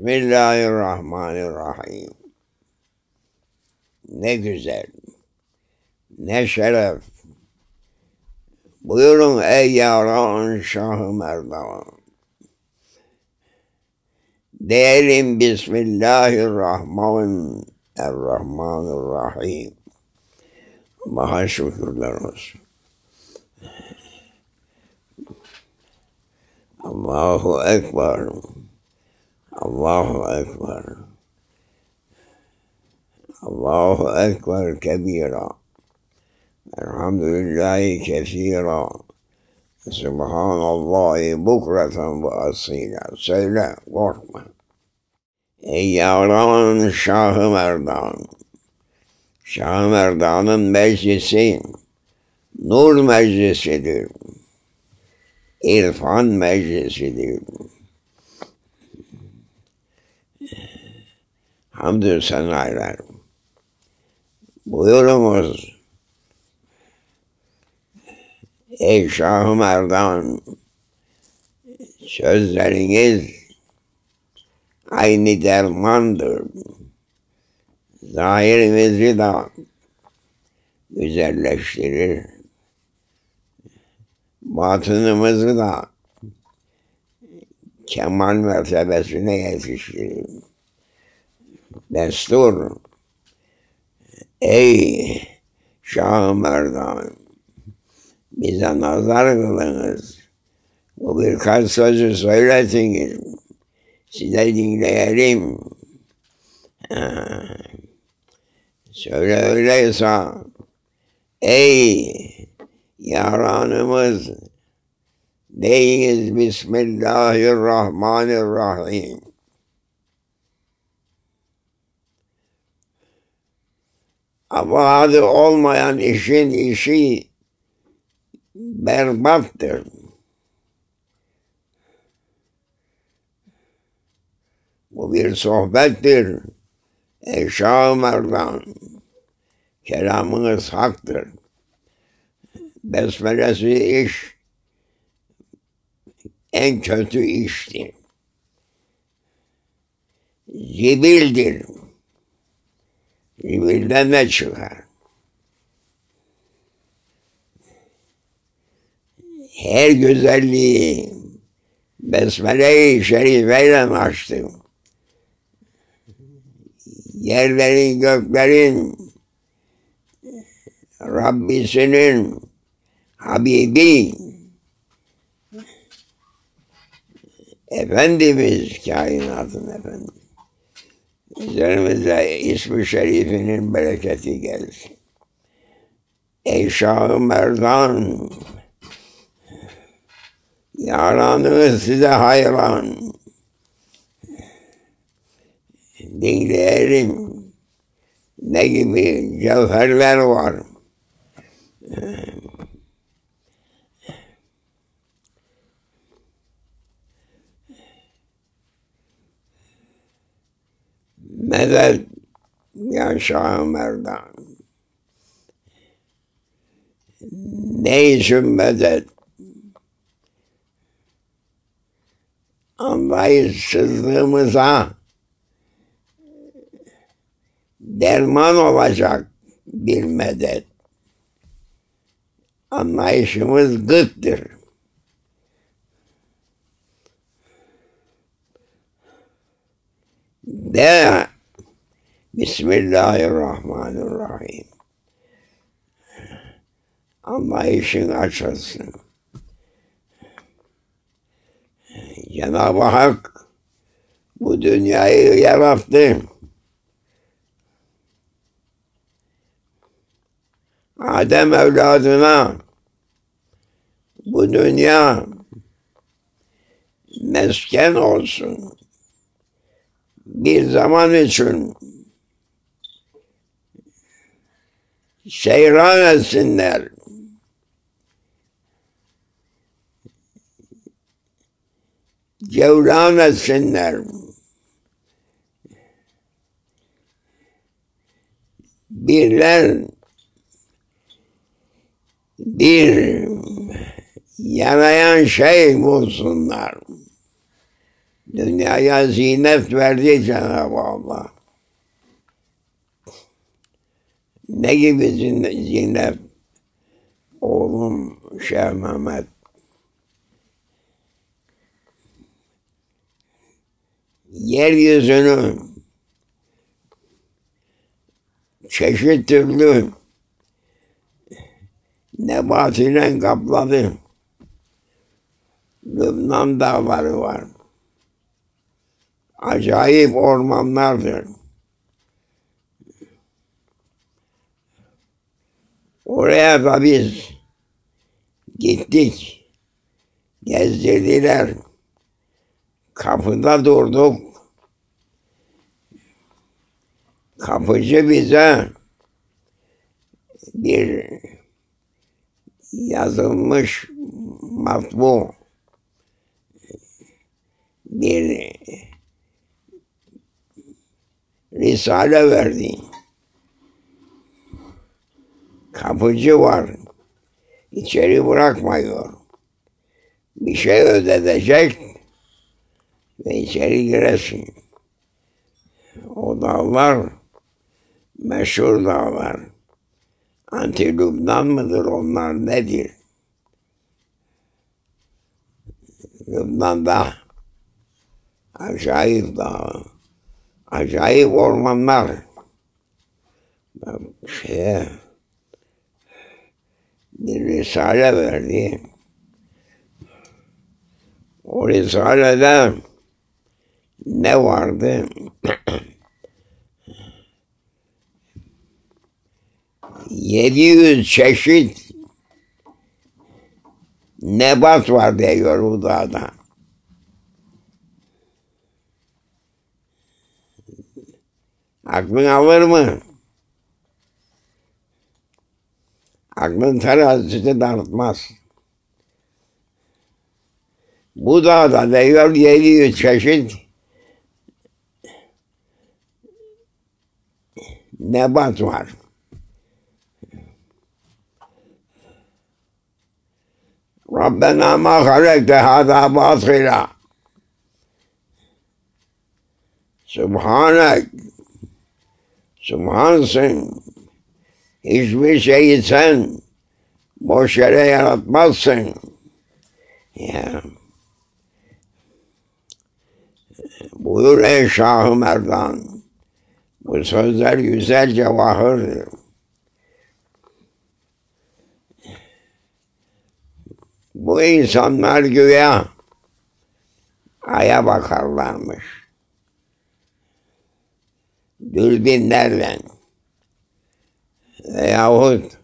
Bismillahirrahmanirrahim. Ne güzel, ne şeref. Buyurun ey yaran Şah-ı Merdan. Diyelim Bismillahirrahmanirrahim. Allah'a şükürler olsun. Allahu Ekber. Allahu Ekber. Allahu Ekber kebira. Elhamdülillahi kesira. Subhanallahi bukreten ve asila. Söyle, korkma. Ey yavran Şah-ı Merdan. Şah-ı Merdan'ın meclisi nur meclisidir. İrfan meclisidir. Hamdü senalar. Buyurunuz. Ey Şah-ı Merdan, sözleriniz aynı dermandır. Zahirimizi de güzelleştirir. Batınımızı da kemal mertebesine yetiştirir. Destur, ey Şah-ı Merdan, bize nazar kılınız. Bu birkaç sözü söyletiniz. Size dinleyelim. Söyle öyleyse, ey yaranımız, deyiniz Bismillahirrahmanirrahim. Abadı olmayan işin işi berbattır. Bu bir sohbettir. Ey Şah Merdan, kelamınız haktır. Besmelesi iş en kötü iştir. Zibildir. Zibilden ne çıkar? Her güzelliği Besmele-i Şerife'yle açtım. Yerlerin göklerin Rabbisinin Habibi Efendimiz kainatın efendisi. Üzerimize ismi şerifinin bereketi gelsin. Ey Şah-ı Merdan, yaranınız size hayran. Dinleyelim. Ne gibi cevherler var. Medet ya Şah Merdan. Ne için medet? Anlayışsızlığımıza derman olacak bir medet. Anlayışımız gıttır. De Bismillahirrahmanirrahim. Anlayışın açılsın. Cenab-ı Hak bu dünyayı yarattı. Adem evladına bu dünya mesken olsun. Bir zaman için seyran etsinler. Cevlan etsinler. Birler bir yarayan şey bulsunlar. Dünyaya zinet verdi Cenab-ı Allah. Ne gibi zin- zinet? Oğlum Şeyh Mehmet. Yeryüzünü çeşit türlü nebat ile kapladı. Lübnan dağları var. Acayip ormanlardır. Oraya da biz gittik. Gezdirdiler. Kapıda durduk. Kapıcı bize bir yazılmış matbu bir risale verdi. Kapıcı var. İçeri bırakmıyor. Bir şey ödetecek ve içeri giresin. O dağlar meşhur dağlar. Anti Lübnan mıdır onlar nedir? Lübnan'da acayip dağ, acayip ormanlar. Şeye bir risale verdi. O risalede ne vardı? Yedi yüz çeşit nebat var diyor bu dağda. Aklın alır mı? Aklın terazisi dartmaz. Bu dağda diyor 700 çeşit nebat var. Rabbena ma halekte hâzâ batîlâ. Subhanek. Subhansın. Hiçbir şeyi sen boş yere yaratmazsın. Ya. Buyur ey Şah-ı Merdan. Bu sözler güzel cevahirdir. Bu insanlar güya aya bakarlarmış. Dürbinlerle veyahut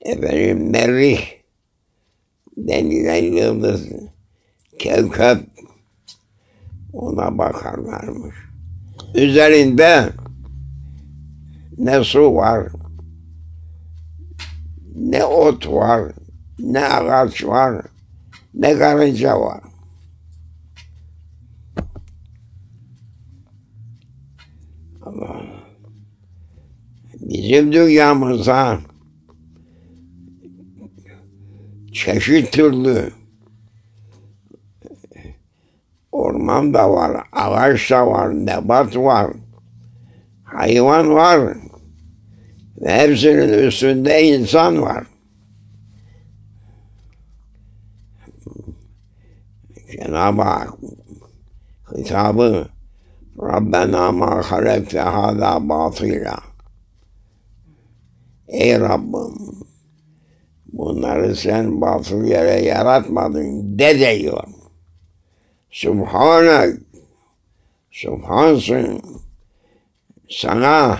efendim merih denilen yıldız kevkep ona bakarlarmış. Üzerinde ne su var, ne ot var, ne ağaç var, ne karınca var. Allah. Bizim dünyamıza çeşit türlü orman da var, ağaç da var, nebat var, hayvan var ve hepsinin üstünde insan var. Cenab-ı Hak hitabı Rabbena ma halekte hâzâ batîlâ Ey Rabbim bunları sen batıl yere yaratmadın de diyor. Subhanak Subhansın sana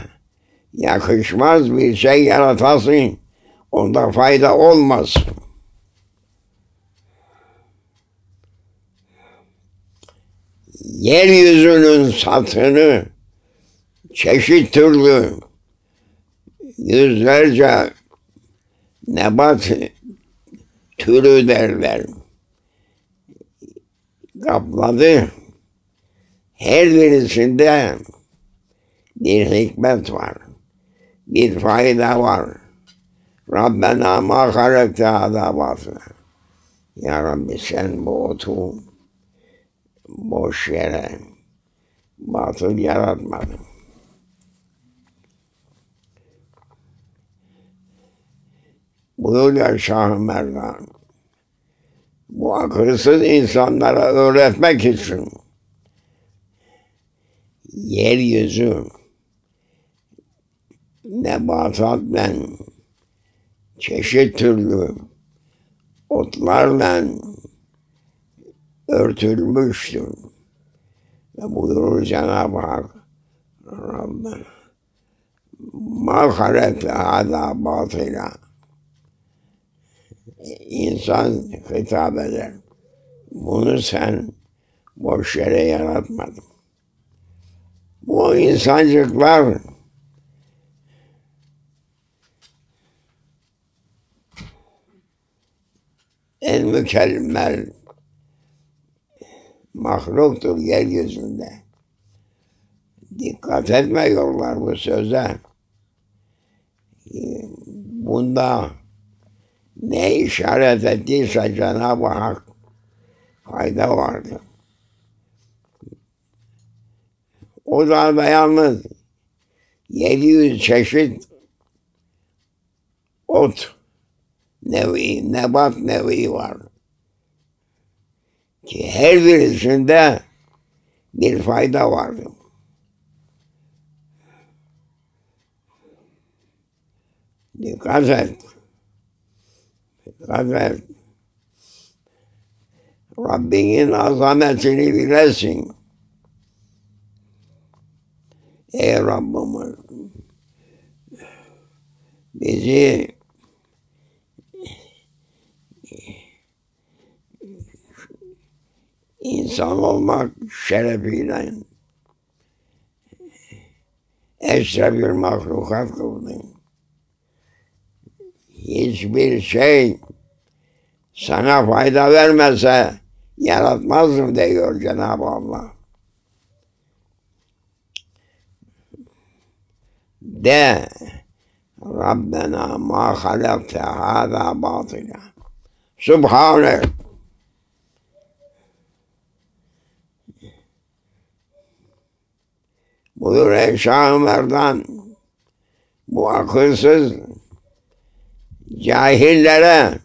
yakışmaz bir şey yaratasın onda fayda olmaz. Yeryüzünün satını çeşit türlü yüzlerce nebat türü derler. Kapladı. Her birisinde bir hikmet var. Bir fayda var. Rabbena ma halekte hâzâ batına. Ya Rabbi sen bu otu boş yere batıl yaratmadım. Buyuruyor Şah-ı Merdan. Bu akılsız insanlara öğretmek için yeryüzü nebatatla çeşit türlü otlarla örtülmüştür. Ve buyurur Cenab-ı Hak Rabbena ma halekte hâzâ batıyla insan hitap eder. Bunu sen boş yere yaratmadın. Bu insancıklar en mükemmel mahluktur yeryüzünde. Dikkat etmiyorlar bu söze. Bunda ne işaret ettiyse Cenab-ı Hak fayda vardır. O da yalnız 700 çeşit ot nevi, nebat nevi var. Ki her birisinde bir fayda vardır. Dikkat et. Et. Rabbinin azametini bilesin. Ey Rabbimiz bizi insan olmak şerefiyle eşrefil mahlukat kıldın. Hiçbir şey sana fayda vermese yaratmazdım diyor Cenab-ı Allah. De Rabbena ma halakte hâzâ batila. Subhane. Buyur ey Şah Merdan. Bu akılsız cahillere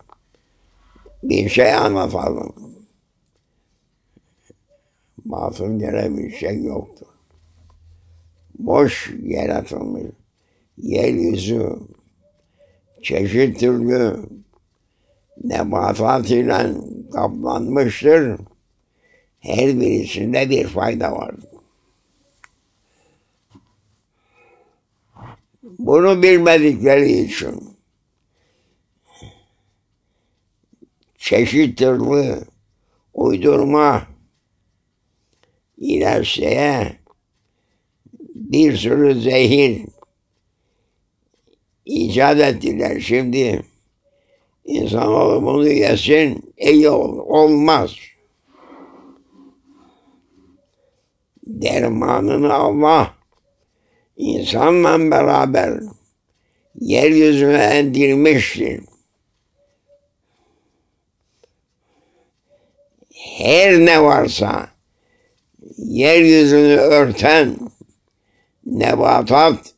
bir şey anlatalım. Batıl yere bir şey yoktur. Boş yaratılmış yeryüzü çeşit türlü nebatat ile kaplanmıştır. Her birisinde bir fayda vardır. Bunu bilmedikleri için çeşit türlü uydurma ilaçlığa bir sürü zehir icat ettiler. Şimdi insanoğlu bunu yesin iyi olur. Olmaz. Dermanını Allah insanla beraber yeryüzüne indirmiştir. Her ne varsa yeryüzünü örten nebatat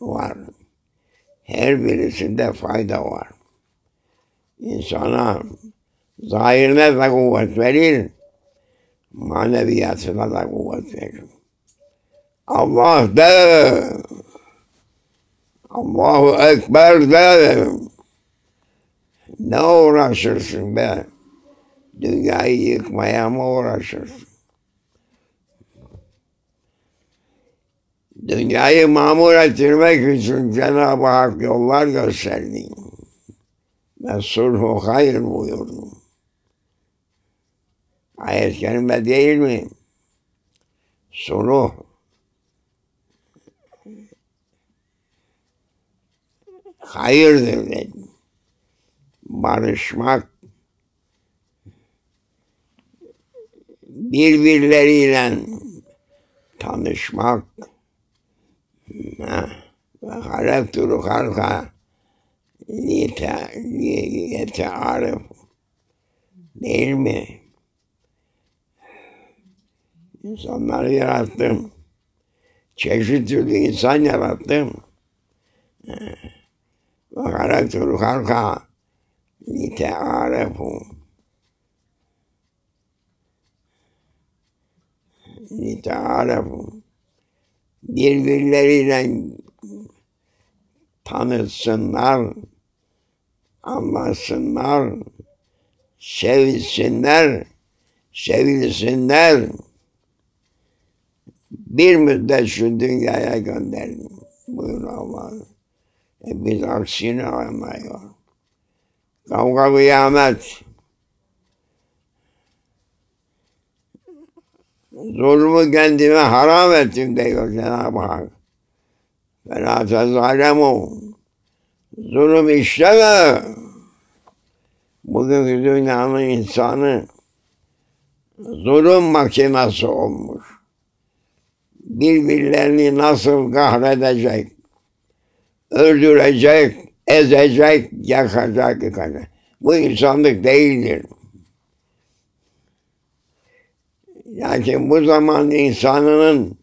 var. Her birisinde fayda var. İnsana zahirine de kuvvet verir, maneviyatına da kuvvet verir. Allah de, Allahu Ekber de, ne uğraşırsın be? Dünyayı yıkmaya mı uğraşırsın? Dünyayı mamur ettirmek için Cenab-ı Hak yollar gösterdi. Ve sulhu hayır buyurdu. Ayet kelime değil mi? Sulh hayırdır dedi. Barışmak birbirleriyle tanışmak ve halaktul halka liyetearif değil mi? İnsanları yarattım. Çeşit türlü insan yarattım. Ve halaktul halka litearefu. Litearefu. Birbirleriyle tanışsınlar, anlasınlar, sevsinler, sevilsinler. Bir müddet şu dünyaya gönderdim. Buyur Allah. E biz aksini anlıyor. Kavga kıyamet. Zulmü kendime haram ettim diyor Cenab-ı Hak. فَلَا تَظَالَمُوا Zulüm işleme. Bugünkü dünyanın insanı zulüm makinası olmuş. Birbirlerini nasıl kahredecek, öldürecek, ezecek, yakacak, yıkacak. Bu insanlık değildir. Lakin bu zaman insanının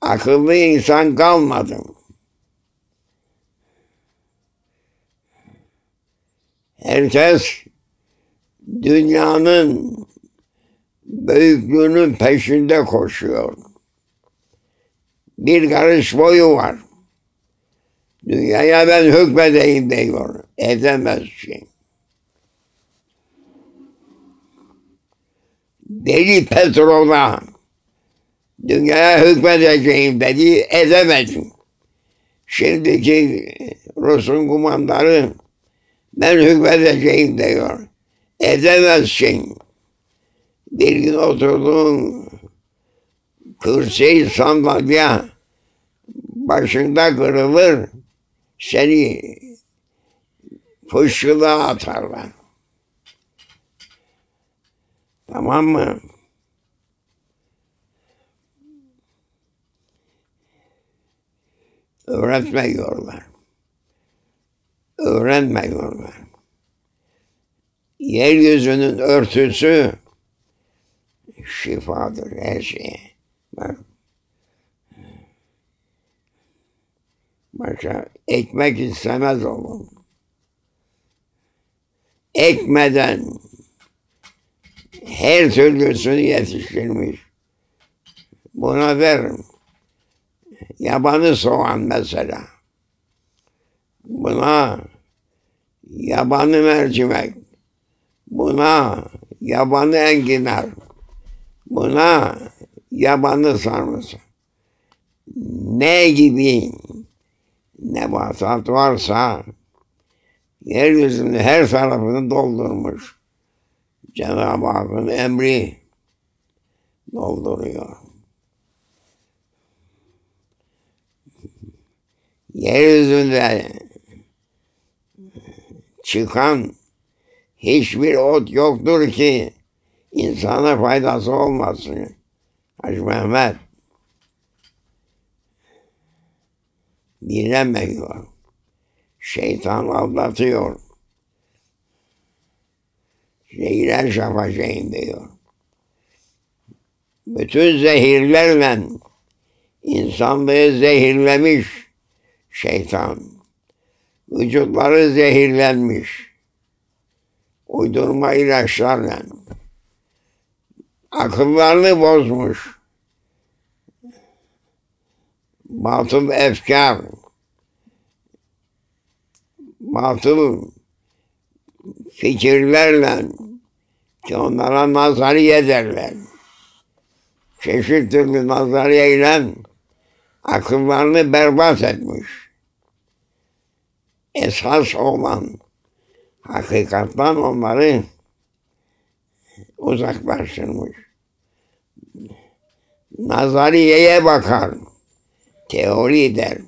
akıllı insan kalmadı. Herkes dünyanın büyüklüğünün peşinde koşuyor. Bir karış boyu var. Dünyaya ben hükmedeyim diyor. Edemez şey. Deli Petrova dünyaya hükmedeceğim dedi, edemedim. Şimdiki Rus'un kumandanı ben hükmedeceğim diyor. Edemezsin. Bir gün oturduğun kürsi sandalye başında kırılır, seni fışkılığa atarlar. Tamam mı? Öğretmiyorlar. Öğrenmiyorlar. Yeryüzünün örtüsü şifadır her şeye. Başka ekmek istemez oğlum. Ekmeden her türlüsünü yetiştirmiş. Buna verim. Yabanı soğan mesela. Buna yabanı mercimek. Buna yabanı enginar. Buna yabanı sarımsak. Ne gibi nebatat varsa yeryüzünün her tarafını doldurmuş. Cenab-ı Hakk'ın emri dolduruyor. Yeryüzünde çıkan hiçbir ot yoktur ki insana faydası olmasın. Hacı Mehmet bilemiyor. Şeytan aldatıyor. Zehirler şafacağım diyor. Bütün zehirlerle insanlığı zehirlemiş şeytan. Vücutları zehirlenmiş. Uydurma ilaçlarla. Akıllarını bozmuş. Batıl efkar. Batıl fikirlerle ki onlara nazariye derler. Çeşit türlü nazariyeyle akıllarını berbat etmiş. Esas olan hakikattan onları uzaklaştırmış. Nazariyeye bakar, teori der.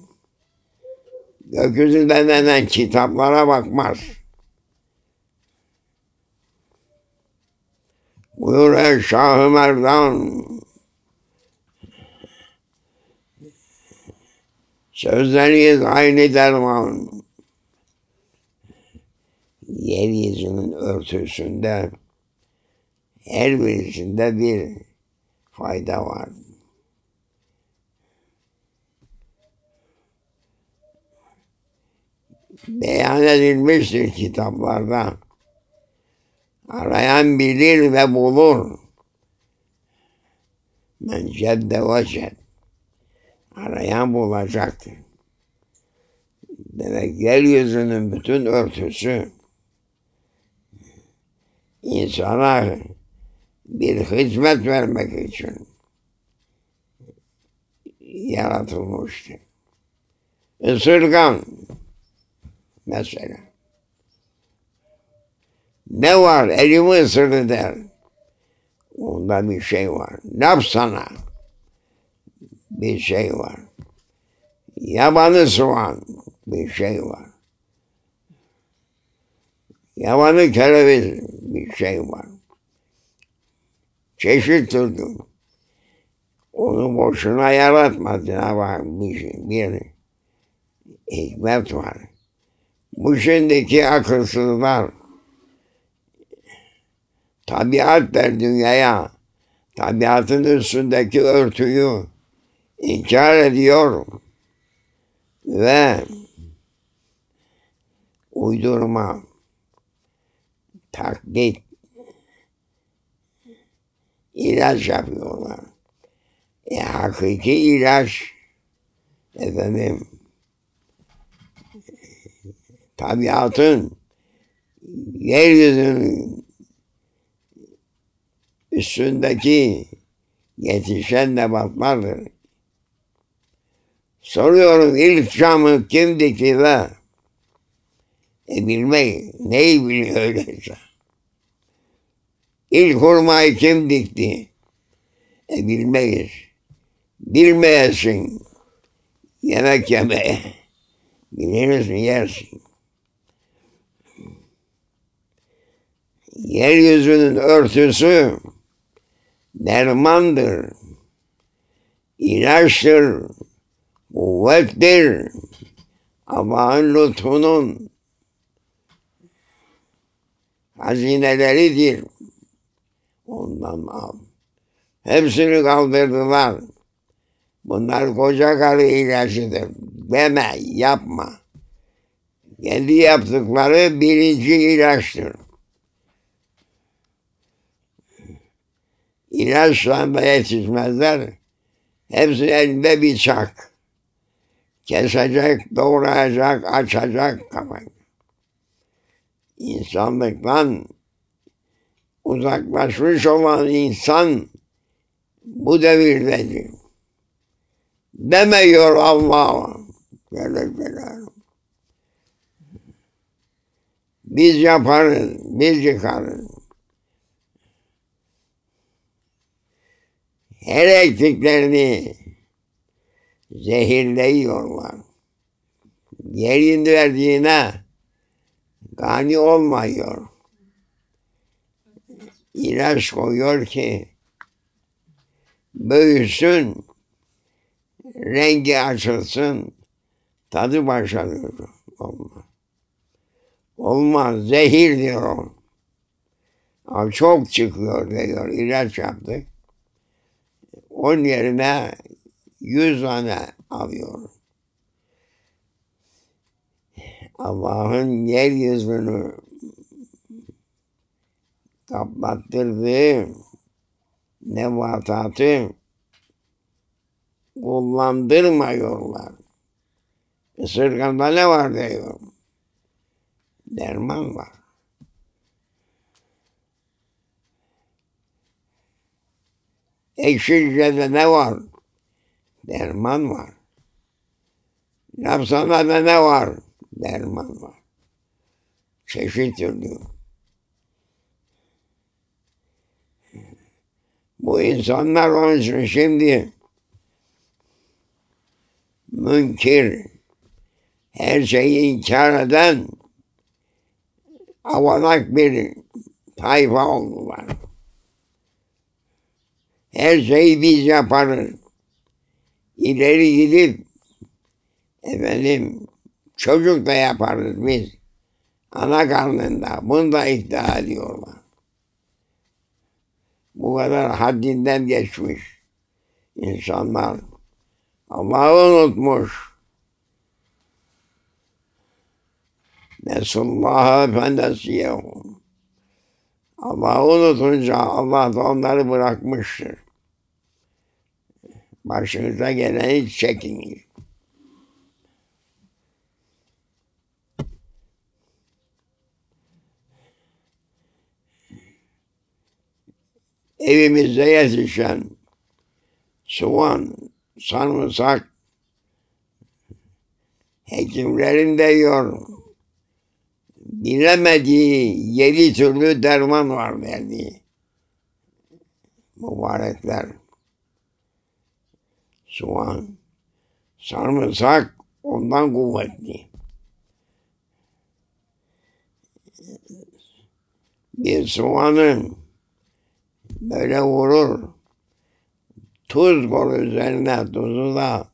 Gökyüzünden denen kitaplara bakmaz. Buyur ey Şah-ı Merdan. Sözleriyiz aynı derman. Yeryüzünün örtüsünde her birisinde bir fayda var. Beyan edilmiştir kitaplarda. Arayan bilir ve bulur. Men cedde veced. Arayan bulacaktır. Demek yeryüzünün bütün örtüsü insana bir hizmet vermek için yaratılmıştır. Isırgan mesela. Ne var elimi ısırdı der. Onda bir şey var. Ne yapsana? Bir şey var. Yabanı soğan bir şey var. Yabanı kereviz bir şey var. Çeşit türlü. Onu boşuna yaratmadı Cenab-ı bir, bir hikmet var. Bu şimdiki akılsızlar tabiat der dünyaya tabiatın üstündeki örtüyü inkar ediyor ve uydurma, taklit, ilaç yapıyorlar. E, hakiki ilaç efendim tabiatın yeryüzünün üstündeki yetişen nebatlardır. Soruyorum ilk camı kim dikti ve e bilmeyi neyi biliyor öyleyse. İlk hurmayı kim dikti? E bilmeyiz. Bilmeyesin. Yemek yemeye. Bilirsin yersin. Yeryüzünün örtüsü dermandır, ilaçtır, kuvvettir. Allah'ın lütfunun hazineleridir. Ondan al. Hepsini kaldırdılar. Bunlar koca karı ilacıdır. Deme, yapma. Kendi yaptıkları birinci ilaçtır. İlaçla da yetişmezler. Hepsi elinde bir çak. Kesecek, doğrayacak, açacak kafayı. İnsanlıktan uzaklaşmış olan insan bu devirdedir. Demiyor Allah. Böyle böyle. Biz yaparız, biz yıkarız. Her ektiklerini zehirleyiyorlar. Yerin verdiğine gani olmuyor. İlaç koyuyor ki büyüsün, rengi açılsın, tadı başarıyor. Olmaz. Olmaz, zehir diyor. Ama çok çıkıyor diyor, ilaç yaptık. Onun yerine yüz tane alıyor. Allah'ın yeryüzünü kapattırdığı nebatatı kullandırmıyorlar. Isırganda ne var diyor. Derman var. Ekşilce'de ne var? Derman var. Lapsana'da ne var? Derman var. Çeşit türlü. Bu insanlar onun için şimdi münkir, her şeyi inkar eden avanak bir tayfa oldular. Her şeyi biz yaparız. İleri gidip efendim çocuk da yaparız biz. Ana karnında. Bunu da iddia ediyorlar. bu kadar haddinden geçmiş insanlar. Allah'ı unutmuş. Nesullah'a fendesiyehum. Allah'ı unutunca Allah da onları bırakmıştır. Başınıza geleni çekiniz. Evimizde yetişen soğan, sarımsak, hekimlerin de yor. Bilemediği yedi türlü derman var derdi. Mübarekler. Soğan, sarımsak ondan kuvvetli. Bir soğanın böyle vurur. Tuz koy üzerine tuzu da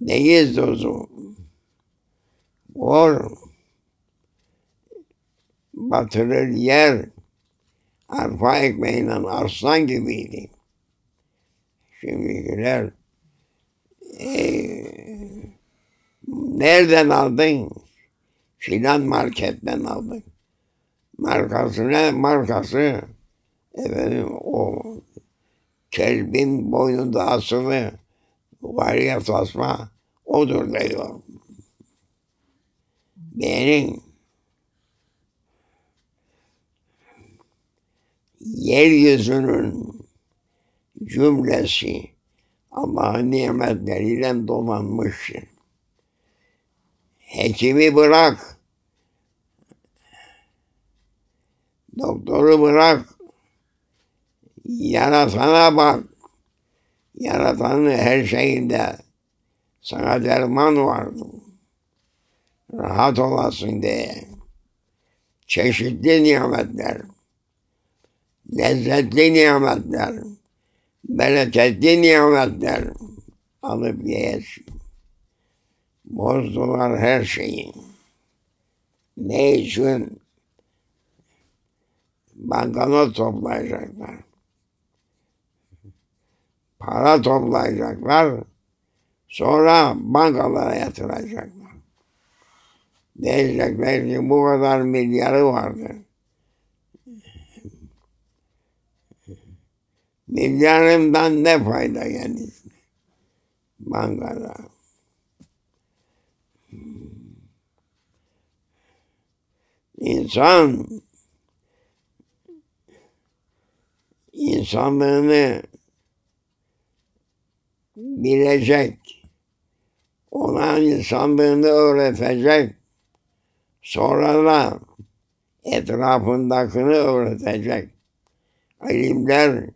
neyiz tuzu? Vur. Batırır yer. Arpa ekmeğiyle arslan gibiydi. Şimdikiler ee, nereden aldın? Filan marketten aldık. Markası ne? Markası efendim o kelbin boynunda asılı variye tasma odur diyor. Benim yeryüzünün cümlesi Allah'ın nimetleriyle donanmıştır. Hekimi bırak, doktoru bırak, yaratana bak. Yaratanın her şeyinde sana derman vardı. Rahat olasın diye. Çeşitli nimetler, lezzetli nimetler, bereketli nimetler alıp yiyesin. Bozdular her şeyi. Ne için? Bankana toplayacaklar. Para toplayacaklar. Sonra bankalara yatıracaklar. Diyecekler ki bu kadar milyarı vardır. Milyarımdan ne fayda kendisine? Bankada. İnsan insanlığını bilecek, ona insanlığını öğretecek, sonra da etrafındakini öğretecek. İlimler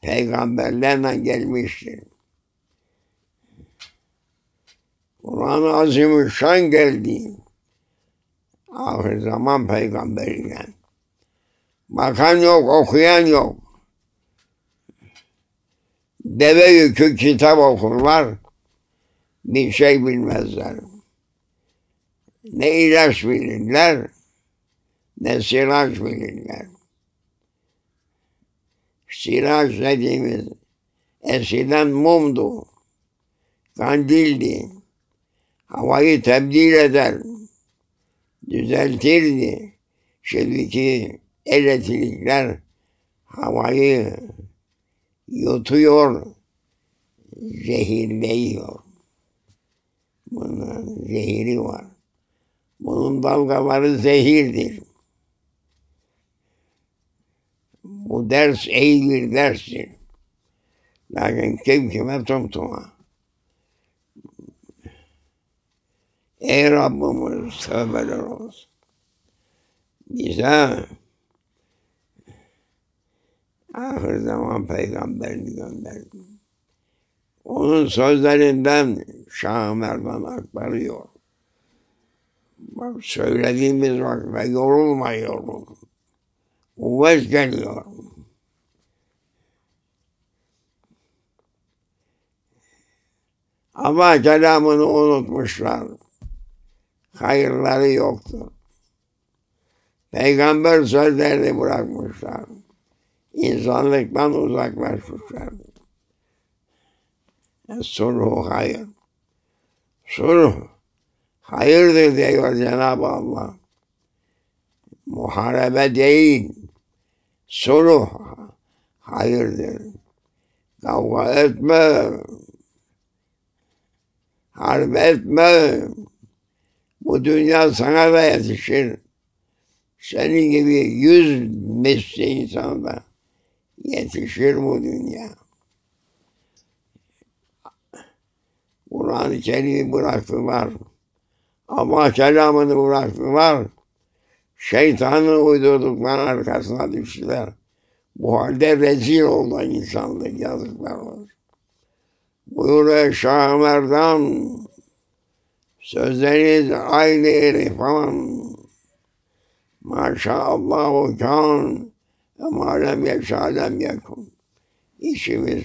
peygamberlerle gelmiştir. Kur'an-ı Azimüşşan geldi. Ahir zaman peygamberiyle. Bakan yok, okuyan yok. Deve yükü kitap okurlar. Bir şey bilmezler. Ne ilaç bilirler, ne silaç bilirler. Silaç dediğimiz eskiden mumdu, kandildi, havayı tebdil eder, düzeltirdi. Şimdiki elektrikler havayı yutuyor, zehirleyiyor. Bunun zehiri var. Bunun dalgaları zehirdir. Bu ders iyi bir derstir. Lakin kim kime tumtuma. Ey Rabbimiz tövbeler olsun. Bize ahir zaman peygamberini gönderdi. Onun sözlerinden Şah Merdan aktarıyor. Bak söylediğimiz vakitte yorulmuyorum. Kuvvet geliyor. Ama kelamını unutmuşlar. Hayırları yoktu. Peygamber sözlerini bırakmışlar. insanlıktan uzaklaşmışlar. Sulhu hayır. Sulh hayırdır diyor Cenab-ı Allah. Muharebe değil. Sulh hayırdır. Kavga etme. Harp etme. Bu dünya sana da yetişir. Senin gibi yüz misli insana da yetişir bu dünya. Kur'an-ı Kerim'i bıraktılar. Allah kelamını bıraktılar. Şeytanı uydurdukları arkasına düştüler. Bu halde rezil oldu insanlık yazıklar olsun. Buyuruyor Şah Merdan, sözleriniz aynı irfan. Maşallahu kan, ama lem yeşâ lem yekun. İşimiz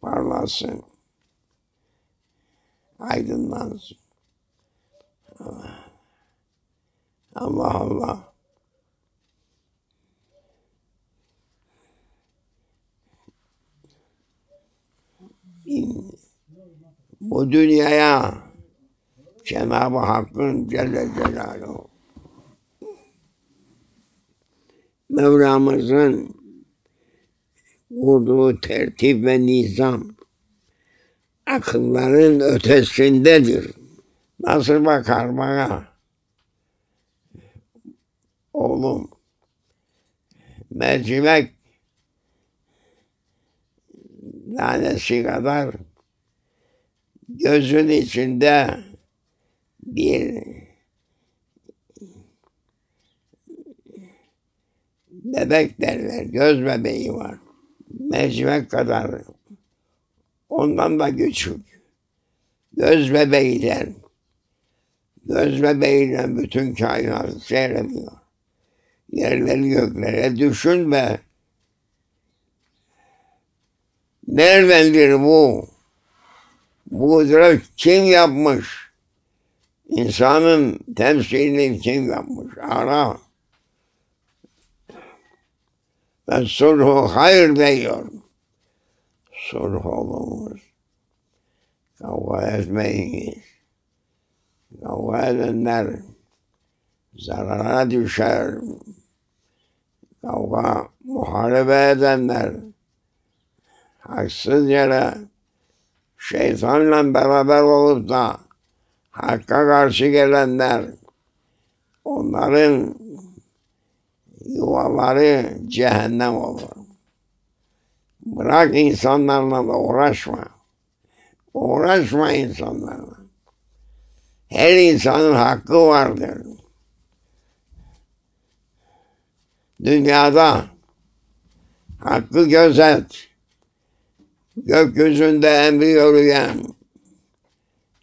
parlasın, aydınlansın. Allah Allah. Bu dünyaya Cenab-ı Hakk'ın Celle Celaluhu Mevlamızın kurduğu tertip ve nizam akılların ötesindedir. Nasıl bakar bana? Oğlum, mercimek tanesi kadar gözün içinde bir bebek derler, göz bebeği var. Mercimek kadar. Ondan da küçük. Göz bebeği der. Göz bebeğiyle bütün kainatı seyrediyor. Yerleri göklere düşünme. Neredendir bu? Bu kudret kim yapmış? İnsanın temsilini kim yapmış? Ara. Ve sulhu hayır diyor. Sulh olunuz. Kavga etmeyiniz. Kavga edenler zarara düşer. Kavga muharebe edenler haksız yere şeytanla beraber olup da hakka karşı gelenler onların yuvaları cehennem olur. Bırak insanlarla da uğraşma. Uğraşma insanlarla. Her insanın hakkı vardır. Dünyada hakkı gözet. Gökyüzünde emri yürüyen,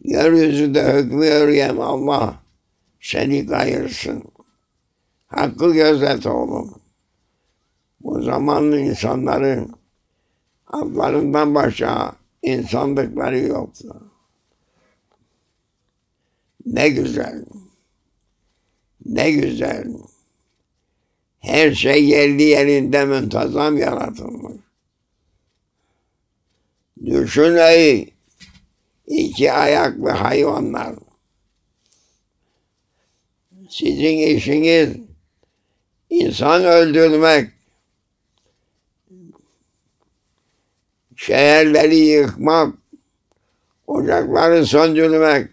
yeryüzünde hükmü yürüyen Allah seni kayırsın. Hakkı gözet oğlum. Bu zamanlı insanların adlarından başka insanlıkları yoktu. Ne güzel. Ne güzel. Her şey yerli yerinde müntazam yaratılmış. Düşün ey iki ayaklı hayvanlar. Sizin işiniz insan öldürmek, şehirleri yıkmak, ocakları söndürmek.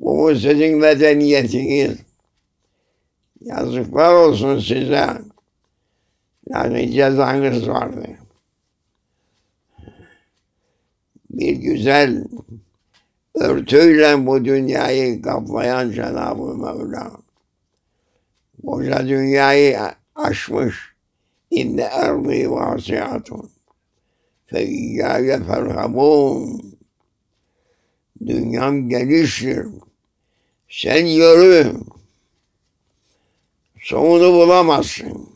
Bu sizin medeniyetiniz. Yazıklar olsun size. Yani cezanız vardır. bir güzel örtüyle bu dünyayı kaplayan Cenab-ı Mevla. Koca dünyayı aşmış. İnne erdi vasiatun. Fe iyyâye ferhabûn. Dünyam geniştir. Sen yürü. Sonunu bulamazsın.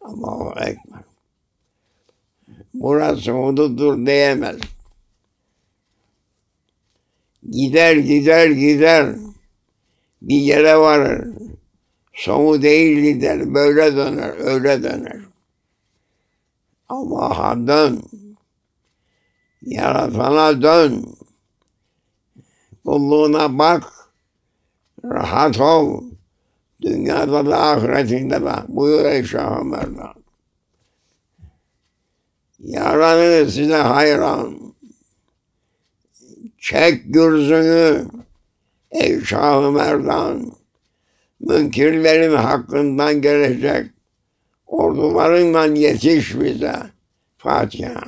Allahu Ekber burası odudur diyemez. Gider gider gider bir yere varır. Sonu değil gider. Böyle döner, öyle döner. Allah'a dön. Yaratana dön. Kulluğuna bak. Rahat ol. Dünyada da ahiretinde de. Buyur ey Şah Merdan. Yaranı size hayran. Çek gürzünü ey Şah Merdan. Münkirlerin hakkından gelecek ordularından yetiş bize. Fatiha.